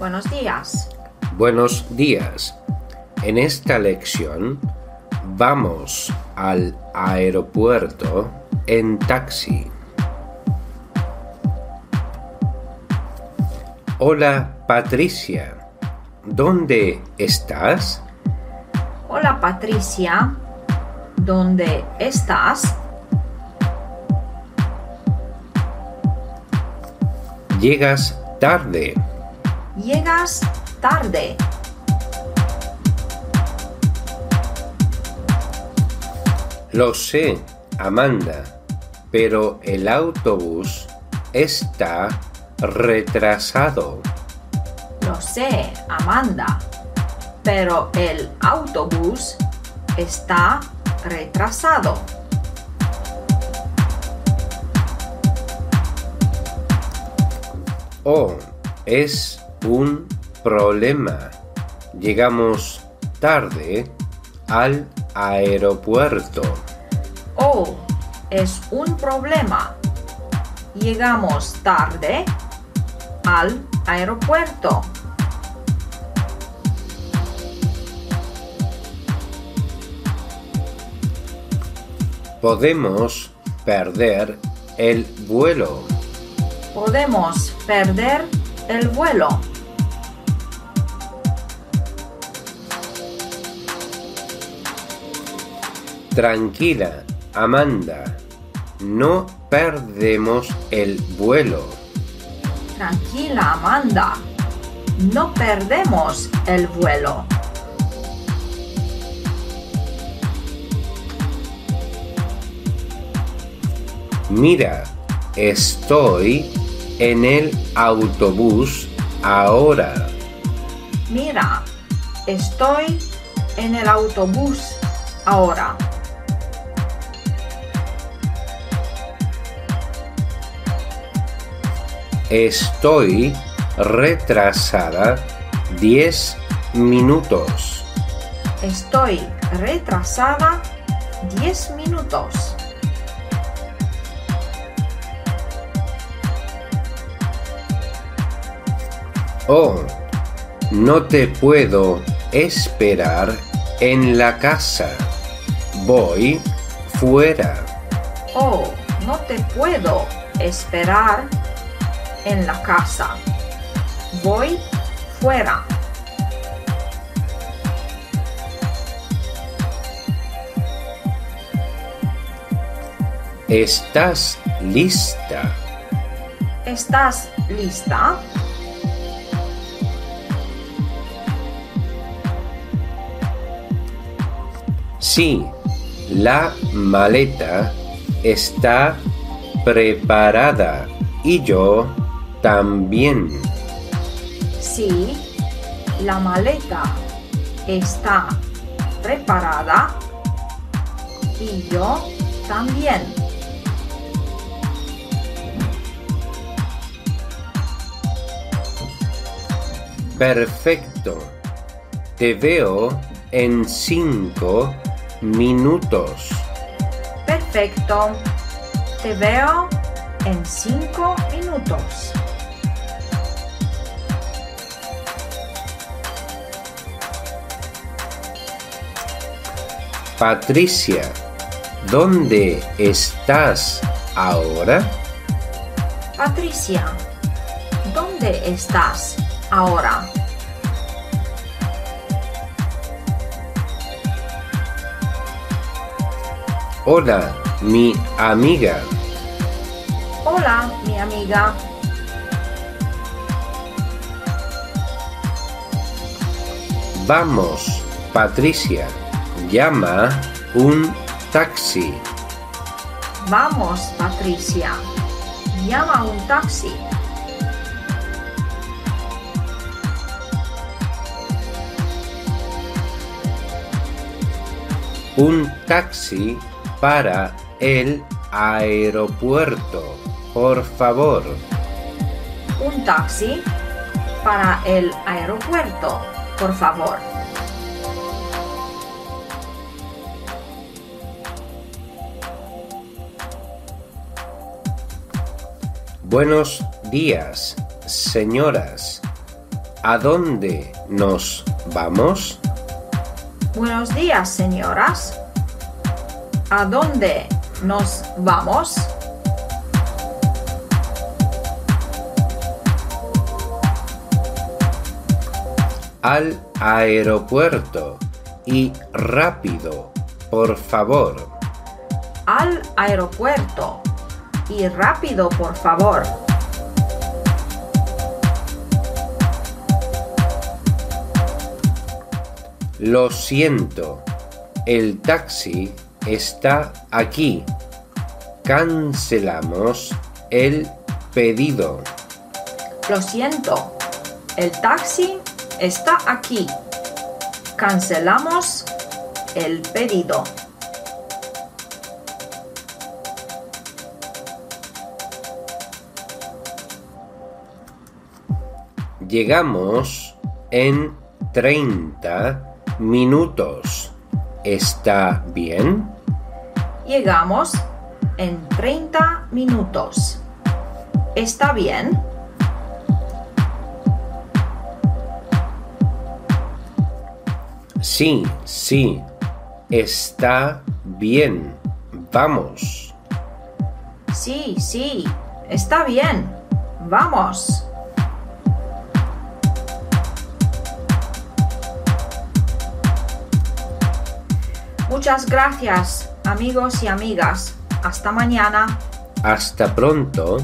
Buenos días. Buenos días. En esta lección vamos al aeropuerto en taxi. Hola Patricia, ¿dónde estás? Hola Patricia, ¿dónde estás? Llegas tarde. Llegas tarde. Lo sé, Amanda, pero el autobús está retrasado. Lo sé, Amanda, pero el autobús está retrasado. Oh, es un problema. Llegamos tarde al aeropuerto. Oh, es un problema. Llegamos tarde al aeropuerto. Podemos perder el vuelo. Podemos perder el vuelo. Tranquila, Amanda. No perdemos el vuelo. Tranquila, Amanda. No perdemos el vuelo. Mira, estoy en el autobús ahora. Mira, estoy en el autobús ahora. Estoy retrasada 10 minutos. Estoy retrasada 10 minutos. Oh, no te puedo esperar en la casa. Voy fuera. Oh, no te puedo esperar en la casa. Voy fuera. ¿Estás lista? ¿Estás lista? Sí, la maleta está preparada y yo también. Sí, la maleta está preparada y yo también. Perfecto. Te veo en cinco minutos. Perfecto. Te veo en cinco minutos. Patricia, ¿dónde estás ahora? Patricia, ¿dónde estás ahora? Hola, mi amiga. Hola, mi amiga. Vamos, Patricia. Llama un taxi. Vamos, Patricia. Llama un taxi. Un taxi para el aeropuerto, por favor. Un taxi para el aeropuerto, por favor. Buenos días, señoras. ¿A dónde nos vamos? Buenos días, señoras. ¿A dónde nos vamos? Al aeropuerto. Y rápido, por favor. Al aeropuerto. Y rápido, por favor. Lo siento, el taxi está aquí. Cancelamos el pedido. Lo siento, el taxi está aquí. Cancelamos el pedido. Llegamos en 30 minutos. ¿Está bien? Llegamos en 30 minutos. ¿Está bien? Sí, sí. Está bien. Vamos. Sí, sí. Está bien. Vamos. Muchas gracias, amigos y amigas. Hasta mañana. Hasta pronto.